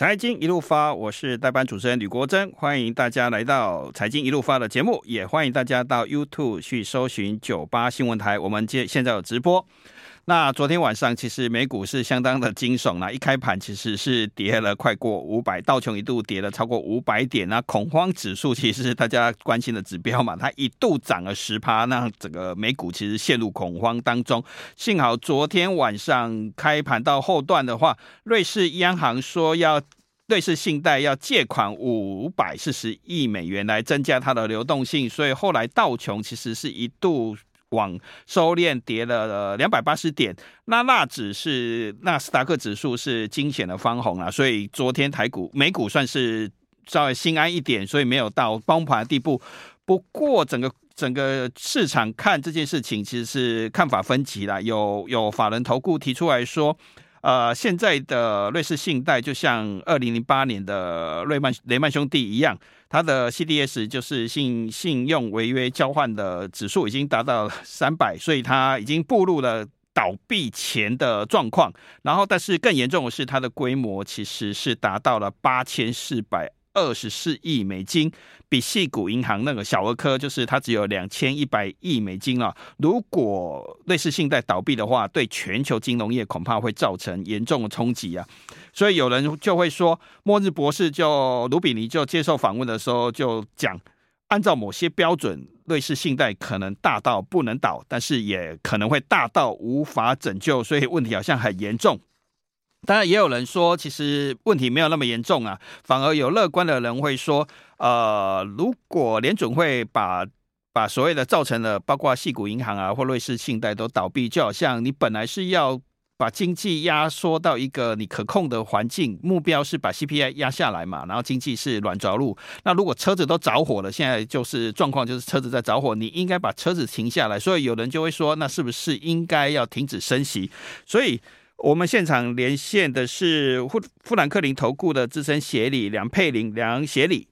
财经一路发，我是代班主持人吕国珍，欢迎大家来到财经一路发的节目，也欢迎大家到 YouTube 去搜寻九八新闻台，我们接现在有直播。那昨天晚上其实美股是相当的惊悚啦，一开盘其实是跌了快过五百，道琼一度跌了超过五百点，那恐慌指数其实是大家关心的指标嘛，它一度涨了十趴，那整个美股其实陷入恐慌当中。幸好昨天晚上开盘到后段的话，瑞士央行说要瑞士信贷要借款五百四十亿美元来增加它的流动性，所以后来道琼其实是一度。往收敛跌了两百八十点，那纳指是纳斯达克指数是惊险的翻红啊，所以昨天台股美股算是稍微心安一点，所以没有到崩盘的地步。不过整个整个市场看这件事情其实是看法分歧啦，有有法人投顾提出来说。呃，现在的瑞士信贷就像二零零八年的瑞曼雷曼兄弟一样，它的 CDS 就是信信用违约交换的指数已经达到三百，所以它已经步入了倒闭前的状况。然后，但是更严重的是，它的规模其实是达到了八千四百。二十四亿美金，比细谷银行那个小儿科，就是它只有两千一百亿美金啊。如果瑞士信贷倒闭的话，对全球金融业恐怕会造成严重的冲击啊。所以有人就会说，末日博士就卢比尼就接受访问的时候就讲，按照某些标准，瑞士信贷可能大到不能倒，但是也可能会大到无法拯救，所以问题好像很严重。当然，也有人说，其实问题没有那么严重啊，反而有乐观的人会说，呃，如果联准会把把所谓的造成的，包括系谷银行啊或瑞士信贷都倒闭，就好像你本来是要把经济压缩到一个你可控的环境，目标是把 CPI 压下来嘛，然后经济是软着陆。那如果车子都着火了，现在就是状况就是车子在着火，你应该把车子停下来。所以有人就会说，那是不是应该要停止升息？所以。我们现场连线的是富富兰克林投顾的资深协理梁佩玲，梁协理。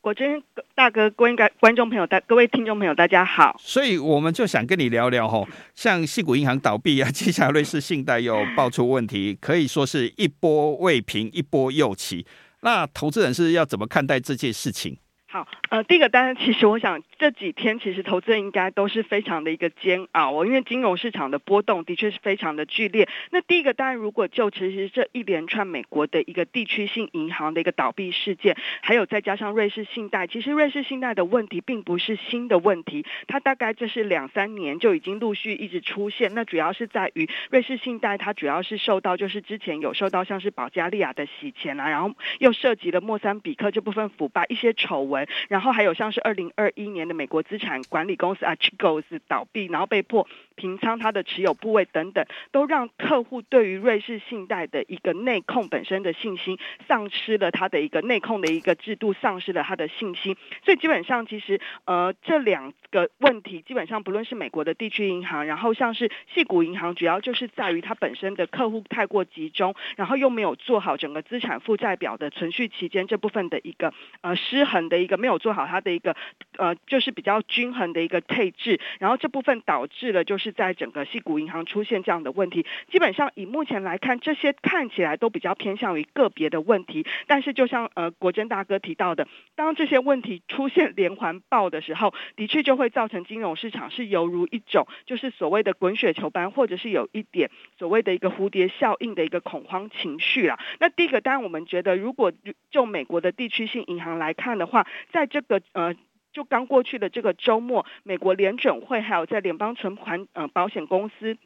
国珍大哥，各位观众朋友，大各位听众朋友，大家好。所以我们就想跟你聊聊吼，像矽谷银行倒闭啊，接下来瑞士信贷又爆出问题，可以说是一波未平，一波又起。那投资人是要怎么看待这件事情？好，呃，第一个当然，其实我想这几天其实投资人应该都是非常的一个煎熬哦，因为金融市场的波动的确是非常的剧烈。那第一个当然，如果就其实这一连串美国的一个地区性银行的一个倒闭事件，还有再加上瑞士信贷，其实瑞士信贷的问题并不是新的问题，它大概这是两三年就已经陆续一直出现。那主要是在于瑞士信贷，它主要是受到就是之前有受到像是保加利亚的洗钱啊，然后又涉及了莫桑比克这部分腐败一些丑闻。然后还有像是二零二一年的美国资产管理公司 Archegos 倒闭，然后被迫平仓它的持有部位等等，都让客户对于瑞士信贷的一个内控本身的信心丧失了，它的一个内控的一个制度丧失了它的信心。所以基本上其实呃这两个问题，基本上不论是美国的地区银行，然后像是系股银行，主要就是在于它本身的客户太过集中，然后又没有做好整个资产负债表的存续期间这部分的一个呃失衡的一个没有做好它的一个呃，就是比较均衡的一个配置，然后这部分导致了就是是在整个西谷银行出现这样的问题。基本上以目前来看，这些看起来都比较偏向于个别的问题，但是就像呃国珍大哥提到的，当这些问题出现连环爆的时候，的确就会造成金融市场是犹如一种就是所谓的滚雪球般，或者是有一点所谓的一个蝴蝶效应的一个恐慌情绪啦。那第一个，当然我们觉得，如果就美国的地区性银行来看的话，在这个呃，就刚过去的这个周末，美国联准会还有在联邦存款呃保险公司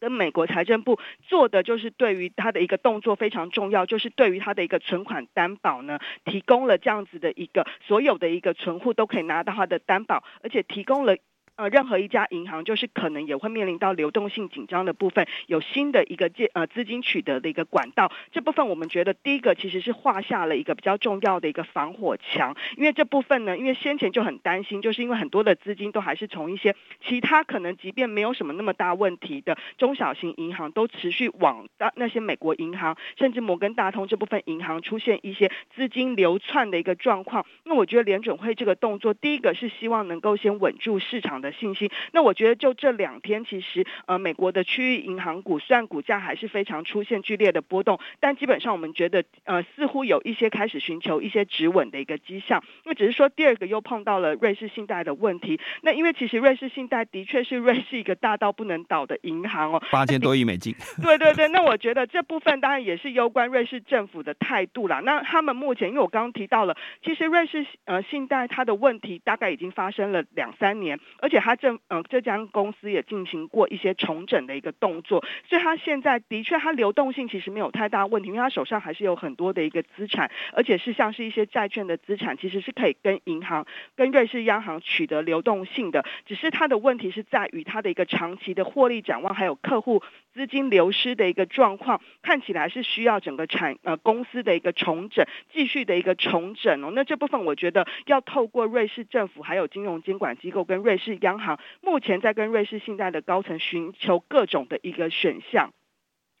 跟美国财政部做的，就是对于他的一个动作非常重要，就是对于他的一个存款担保呢，提供了这样子的一个所有的一个存户都可以拿到他的担保，而且提供了。呃，任何一家银行就是可能也会面临到流动性紧张的部分，有新的一个借呃资金取得的一个管道。这部分我们觉得第一个其实是画下了一个比较重要的一个防火墙，因为这部分呢，因为先前就很担心，就是因为很多的资金都还是从一些其他可能即便没有什么那么大问题的中小型银行，都持续往那那些美国银行，甚至摩根大通这部分银行出现一些资金流窜的一个状况。那我觉得联准会这个动作，第一个是希望能够先稳住市场的。的信心。那我觉得就这两天，其实呃美国的区域银行股虽然股价还是非常出现剧烈的波动，但基本上我们觉得呃似乎有一些开始寻求一些止稳的一个迹象。那只是说第二个又碰到了瑞士信贷的问题。那因为其实瑞士信贷的确是瑞士一个大到不能倒的银行哦，八千多亿美金。对对对，那我觉得这部分当然也是攸关瑞士政府的态度啦。那他们目前，因为我刚刚提到了，其实瑞士呃信贷它的问题大概已经发生了两三年，而且他这呃这家公司也进行过一些重整的一个动作，所以他现在的确他流动性其实没有太大问题，因为他手上还是有很多的一个资产，而且是像是一些债券的资产，其实是可以跟银行跟瑞士央行取得流动性的，只是他的问题是在于他的一个长期的获利展望，还有客户资金流失的一个状况，看起来是需要整个产呃公司的一个重整，继续的一个重整哦。那这部分我觉得要透过瑞士政府还有金融监管机构跟瑞士央行，目前在跟瑞士信贷的高层寻求各种的一个选项。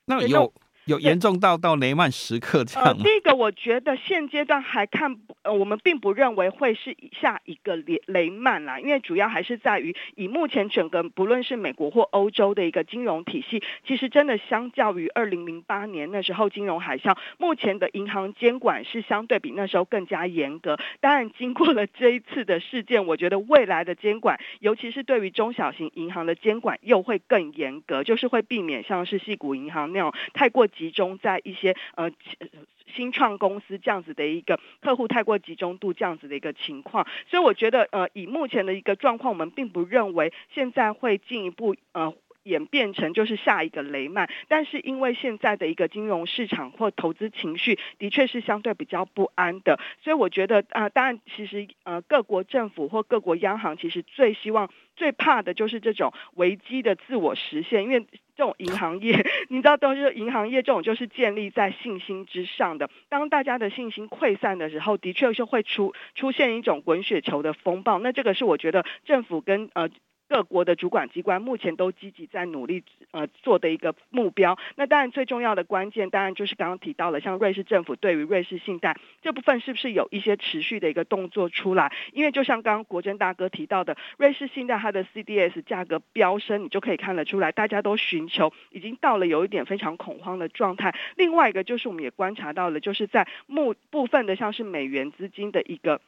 那有。有严重到到雷曼时刻这样吗？呃，第一个，我觉得现阶段还看不，呃，我们并不认为会是下一个雷雷曼啦，因为主要还是在于以目前整个不论是美国或欧洲的一个金融体系，其实真的相较于二零零八年那时候金融海啸，目前的银行监管是相对比那时候更加严格。当然，经过了这一次的事件，我觉得未来的监管，尤其是对于中小型银行的监管又会更严格，就是会避免像是系股银行那种太过。集中在一些呃新创公司这样子的一个客户太过集中度这样子的一个情况，所以我觉得呃以目前的一个状况，我们并不认为现在会进一步呃演变成就是下一个雷曼，但是因为现在的一个金融市场或投资情绪的确是相对比较不安的，所以我觉得啊、当然其实呃各国政府或各国央行其实最希望。最怕的就是这种危机的自我实现，因为这种银行业，你知道，都是银行业这种就是建立在信心之上的。当大家的信心溃散的时候，的确是会出出现一种滚雪球的风暴。那这个是我觉得政府跟呃。各国的主管机关目前都积极在努力呃做的一个目标。那当然最重要的关键，当然就是刚刚提到了，像瑞士政府对于瑞士信贷这部分是不是有一些持续的一个动作出来？因为就像刚刚国珍大哥提到的，瑞士信贷它的 CDS 价格飙升，你就可以看得出来，大家都寻求已经到了有一点非常恐慌的状态。另外一个就是我们也观察到了，就是在目部分的像是美元资金的一个。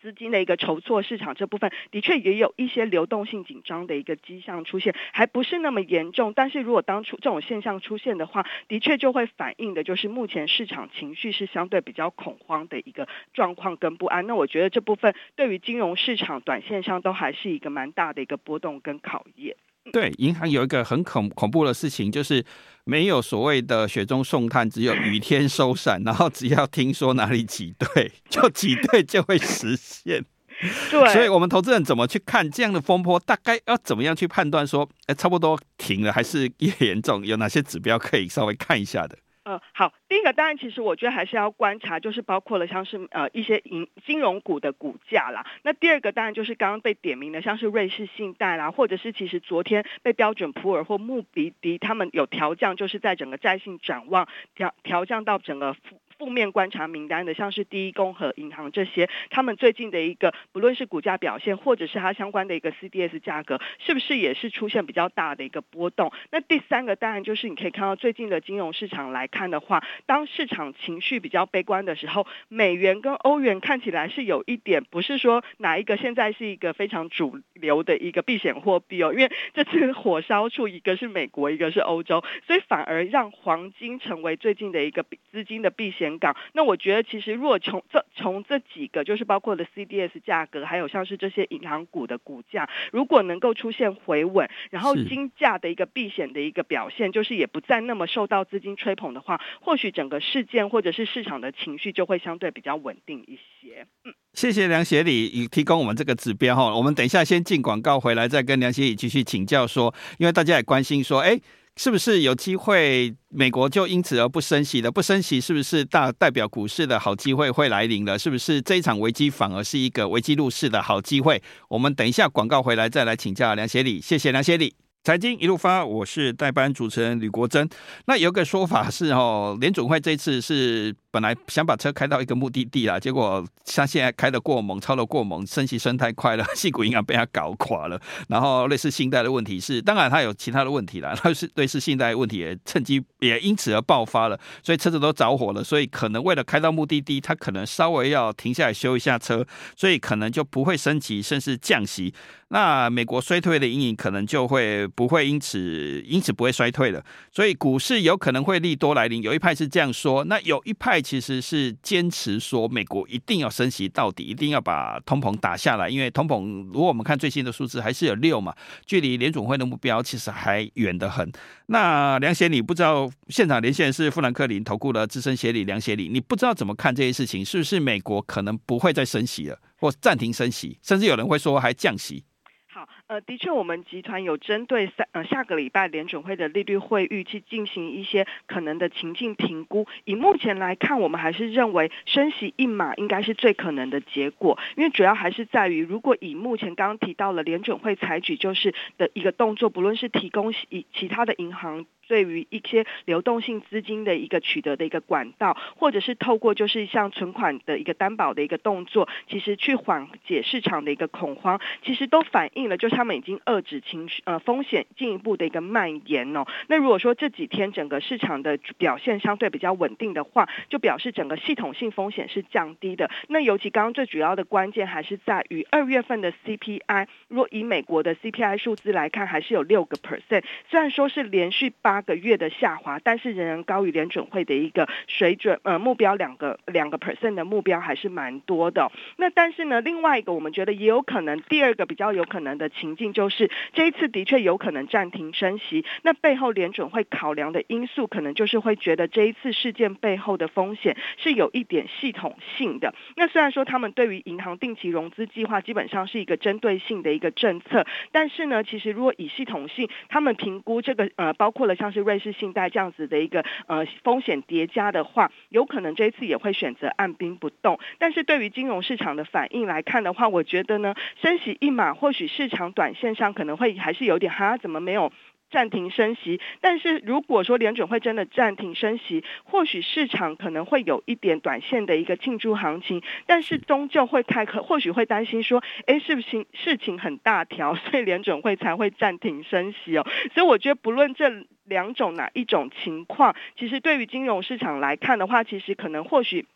资金的一个筹措市场这部分的确也有一些流动性紧张的一个迹象出现，还不是那么严重。但是如果当初这种现象出现的话，的确就会反映的就是目前市场情绪是相对比较恐慌的一个状况跟不安。那我觉得这部分对于金融市场短线上都还是一个蛮大的一个波动跟考验。对，银行有一个很恐恐怖的事情，就是没有所谓的雪中送炭，只有雨天收伞，然后只要听说哪里挤兑，就挤兑就会实现。对，所以我们投资人怎么去看这样的风波？大概要怎么样去判断说，哎，差不多停了，还是越严重？有哪些指标可以稍微看一下的？呃，好，第一个当然，其实我觉得还是要观察，就是包括了像是呃一些银金融股的股价啦。那第二个当然就是刚刚被点名的，像是瑞士信贷啦，或者是其实昨天被标准普尔或穆迪迪他们有调降，就是在整个债信展望调调降到整个。负负面观察名单的，像是第一共和银行这些，他们最近的一个不论是股价表现，或者是它相关的一个 CDS 价格，是不是也是出现比较大的一个波动？那第三个当然就是你可以看到最近的金融市场来看的话，当市场情绪比较悲观的时候，美元跟欧元看起来是有一点，不是说哪一个现在是一个非常主流的一个避险货币哦，因为 这次火烧处一个是美国，一个是欧洲，所以反而让黄金成为最近的一个资金的避险。港，那我觉得其实如果从这从这几个，就是包括了 CDS 价格，还有像是这些银行股的股价，如果能够出现回稳，然后金价的一个避险的一个表现，就是也不再那么受到资金吹捧的话，或许整个事件或者是市场的情绪就会相对比较稳定一些。嗯，谢谢梁协理提供我们这个指标哈，我们等一下先进广告回来，再跟梁协理继续请教说，因为大家也关心说，哎。是不是有机会美国就因此而不升息了？不升息是不是大代表股市的好机会会来临了？是不是这一场危机反而是一个危机入市的好机会？我们等一下广告回来再来请教梁协理。谢谢梁协理。财经一路发，我是代班主持人吕国珍。那有个说法是哦，联准会这次是本来想把车开到一个目的地啦，结果像现在开得过猛，超得过猛，升息升太快了，矽谷银行被他搞垮了。然后类似信贷的问题是，当然他有其他的问题啦，他 是类似信贷问题也趁机也因此而爆发了，所以车子都着火了。所以可能为了开到目的地，他可能稍微要停下来修一下车，所以可能就不会升级，甚至降息。那美国衰退的阴影可能就会不会因此因此不会衰退了，所以股市有可能会利多来临。有一派是这样说，那有一派其实是坚持说美国一定要升息到底，一定要把通膨打下来，因为通膨如果我们看最新的数字还是有六嘛，距离联总会的目标其实还远得很。那梁协理不知道现场连线是富兰克林投顾的资深协理梁协理，你不知道怎么看这些事情，是不是美国可能不会再升息了，或暂停升息，甚至有人会说还降息？好，呃，的确，我们集团有针对三呃下个礼拜联准会的利率会议去进行一些可能的情境评估。以目前来看，我们还是认为升息一码应该是最可能的结果，因为主要还是在于，如果以目前刚刚提到了联准会采取就是的一个动作，不论是提供以其他的银行。对于一些流动性资金的一个取得的一个管道，或者是透过就是像存款的一个担保的一个动作，其实去缓解市场的一个恐慌，其实都反映了就是他们已经遏制情绪呃风险进一步的一个蔓延哦。那如果说这几天整个市场的表现相对比较稳定的话，就表示整个系统性风险是降低的。那尤其刚刚最主要的关键还是在于二月份的 CPI，若以美国的 CPI 数字来看，还是有六个 percent，虽然说是连续八。个月的下滑，但是仍然高于联准会的一个水准，呃，目标两个两个 percent 的目标还是蛮多的。那但是呢，另外一个我们觉得也有可能，第二个比较有可能的情情境就是这一次的确有可能暂停升息。那背后联准会考量的因素，可能就是会觉得这一次事件背后的风险是有一点系统性的。那虽然说他们对于银行定期融资计划基本上是一个针对性的一个政策，但是呢，其实如果以系统性，他们评估这个呃，包括了像。是瑞士信贷这样子的一个呃风险叠加的话，有可能这一次也会选择按兵不动。但是对于金融市场的反应来看的话，我觉得呢，升息一码，或许市场短线上可能会还是有点哈，怎么没有？暂停升息，但是如果说联准会真的暂停升息，或许市场可能会有一点短线的一个庆祝行情，但是终究会开可，或许会担心说，哎，是不是事情很大条，所以联准会才会暂停升息哦。所以我觉得不论这两种哪一种情况，其实对于金融市场来看的话，其实可能或许。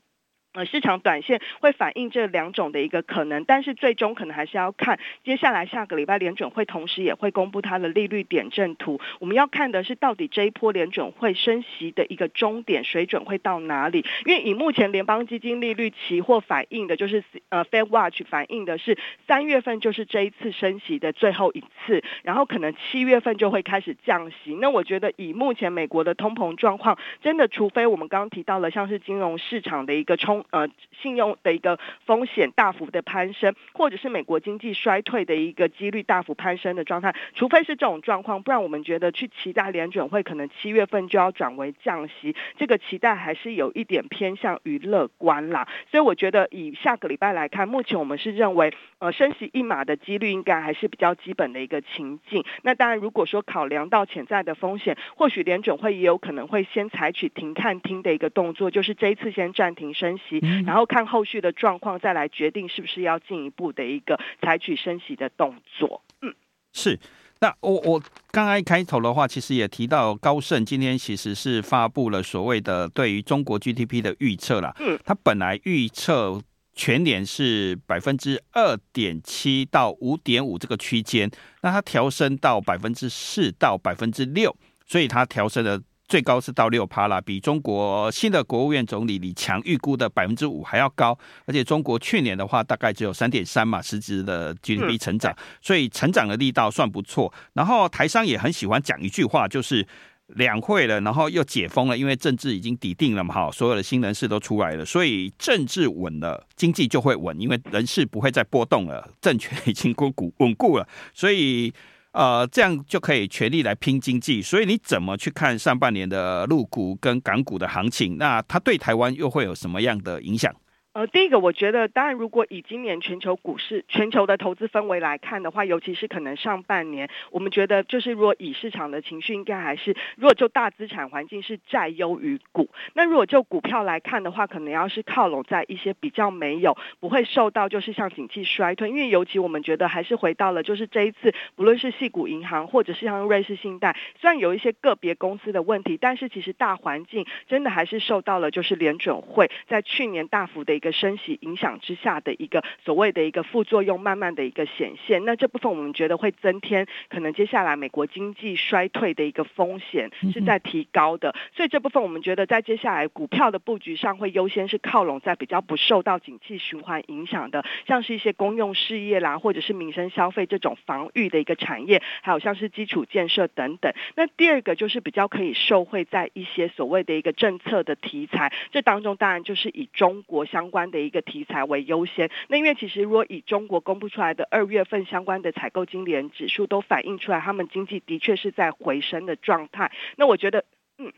呃，市场短线会反映这两种的一个可能，但是最终可能还是要看接下来下个礼拜联准会同时也会公布它的利率点阵图。我们要看的是到底这一波联准会升息的一个终点水准会到哪里？因为以目前联邦基金利率期货反映的，就是呃 Fed Watch 反映的是三月份就是这一次升息的最后一次，然后可能七月份就会开始降息。那我觉得以目前美国的通膨状况，真的除非我们刚刚提到了像是金融市场的一个冲。呃，信用的一个风险大幅的攀升，或者是美国经济衰退的一个几率大幅攀升的状态，除非是这种状况，不然我们觉得去期待联准会可能七月份就要转为降息，这个期待还是有一点偏向于乐观啦。所以我觉得以下个礼拜来看，目前我们是认为，呃，升息一码的几率应该还是比较基本的一个情境。那当然，如果说考量到潜在的风险，或许联准会也有可能会先采取停看听的一个动作，就是这一次先暂停升息。然后看后续的状况，再来决定是不是要进一步的一个采取升息的动作。嗯，是。那我我刚刚一开头的话，其实也提到高盛今天其实是发布了所谓的对于中国 GDP 的预测啦。嗯，它本来预测全年是百分之二点七到五点五这个区间，那它调升到百分之四到百分之六，所以它调升了。最高是到六趴啦，比中国新的国务院总理李强预估的百分之五还要高。而且中国去年的话，大概只有三点三嘛，实质的 GDP 成长，所以成长的力道算不错。然后台商也很喜欢讲一句话，就是两会了，然后又解封了，因为政治已经底定了嘛，哈，所有的新人事都出来了，所以政治稳了，经济就会稳，因为人事不会再波动了，政权已经稳固稳固了，所以。呃，这样就可以全力来拼经济，所以你怎么去看上半年的陆股跟港股的行情？那它对台湾又会有什么样的影响？呃，第一个，我觉得，当然，如果以今年全球股市、全球的投资氛围来看的话，尤其是可能上半年，我们觉得，就是如果以市场的情绪，应该还是，如果就大资产环境是债优于股，那如果就股票来看的话，可能要是靠拢在一些比较没有不会受到，就是像景气衰退，因为尤其我们觉得还是回到了，就是这一次，不论是矽谷银行或者是像瑞士信贷，虽然有一些个别公司的问题，但是其实大环境真的还是受到了，就是联准会在去年大幅的一个。一个升息影响之下的一个所谓的一个副作用，慢慢的一个显现。那这部分我们觉得会增添可能接下来美国经济衰退的一个风险是在提高的。所以这部分我们觉得在接下来股票的布局上会优先是靠拢在比较不受到景气循环影响的，像是一些公用事业啦，或者是民生消费这种防御的一个产业，还有像是基础建设等等。那第二个就是比较可以受惠在一些所谓的一个政策的题材，这当中当然就是以中国相关。的一个题材为优先，那因为其实如果以中国公布出来的二月份相关的采购经理人指数都反映出来，他们经济的确是在回升的状态。那我觉得，嗯，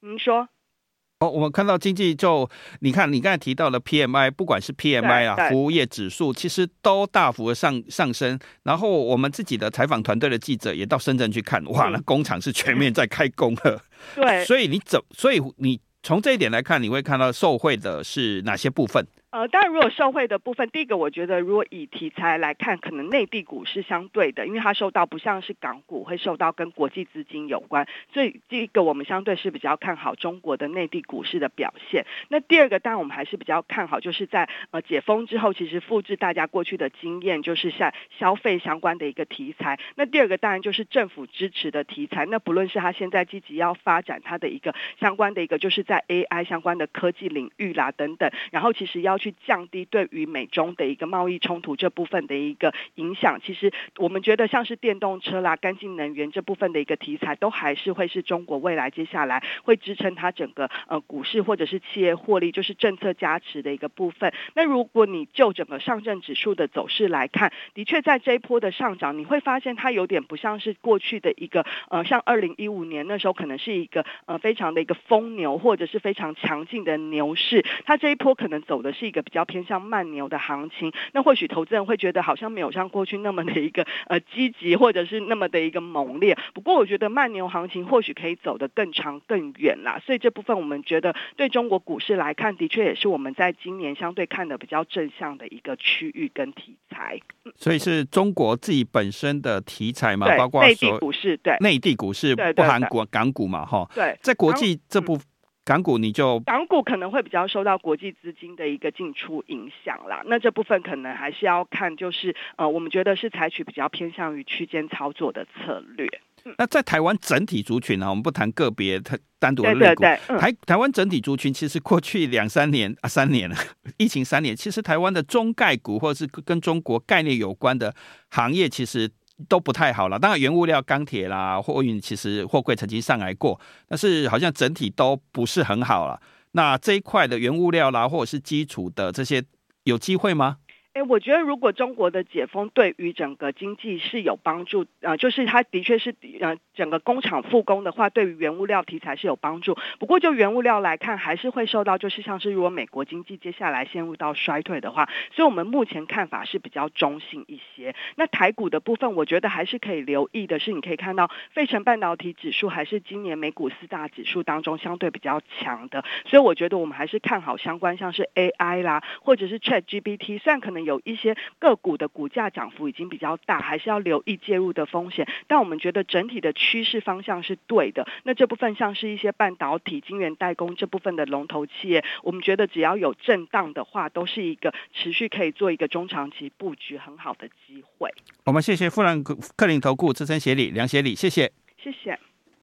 您说，哦，我们看到经济就，你看你刚才提到的 PMI，不管是 PMI 啊，服务业指数，其实都大幅的上上升。然后我们自己的采访团队的记者也到深圳去看，哇，那工厂是全面在开工了。对，所以你怎，所以你。从这一点来看，你会看到受贿的是哪些部分？呃，当然，如果受惠的部分，第一个，我觉得如果以题材来看，可能内地股是相对的，因为它受到不像是港股会受到跟国际资金有关，所以第一个我们相对是比较看好中国的内地股市的表现。那第二个，当然我们还是比较看好，就是在呃解封之后，其实复制大家过去的经验，就是像消费相关的一个题材。那第二个当然就是政府支持的题材。那不论是他现在积极要发展它的一个相关的一个，就是在 AI 相关的科技领域啦等等，然后其实要。去降低对于美中的一个贸易冲突这部分的一个影响，其实我们觉得像是电动车啦、干净能源这部分的一个题材，都还是会是中国未来接下来会支撑它整个呃股市或者是企业获利，就是政策加持的一个部分。那如果你就整个上证指数的走势来看，的确在这一波的上涨，你会发现它有点不像是过去的一个呃，像二零一五年那时候可能是一个呃非常的一个疯牛或者是非常强劲的牛市，它这一波可能走的是。一个比较偏向慢牛的行情，那或许投资人会觉得好像没有像过去那么的一个 呃积极，或者是那么的一个猛烈。不过我觉得慢牛行情或许可以走得更长更远啦。所以这部分我们觉得对中国股市来看，的确也是我们在今年相对看的比较正向的一个区域跟题材。所以是中国自己本身的题材嘛，包括内地股市，对内地股市不含国港股嘛，哈。对，在国际这部分。嗯港股你就港股可能会比较受到国际资金的一个进出影响啦，那这部分可能还是要看，就是呃，我们觉得是采取比较偏向于区间操作的策略。那在台湾整体族群呢、啊，我们不谈个别它单独的类股，对对对嗯、台台湾整体族群其实过去两三年啊三年了，疫情三年，其实台湾的中概股或者是跟中国概念有关的行业，其实。都不太好了，当然原物料、钢铁啦、货运，其实货柜曾经上来过，但是好像整体都不是很好了。那这一块的原物料啦，或者是基础的这些，有机会吗？哎，我觉得如果中国的解封对于整个经济是有帮助，呃，就是它的确是呃整个工厂复工的话，对于原物料题材是有帮助。不过就原物料来看，还是会受到就是像是如果美国经济接下来陷入到衰退的话，所以我们目前看法是比较中性一些。那台股的部分，我觉得还是可以留意的是，你可以看到费城半导体指数还是今年美股四大指数当中相对比较强的，所以我觉得我们还是看好相关像是 AI 啦，或者是 ChatGPT，虽然可能有一些个股的股价涨幅已经比较大，还是要留意介入的风险。但我们觉得整体的趋势方向是对的。那这部分像是一些半导体、晶圆代工这部分的龙头企业，我们觉得只要有震荡的话，都是一个持续可以做一个中长期布局很好的机会。我们谢谢富兰克林投顾资深协理梁协理，谢谢，谢谢。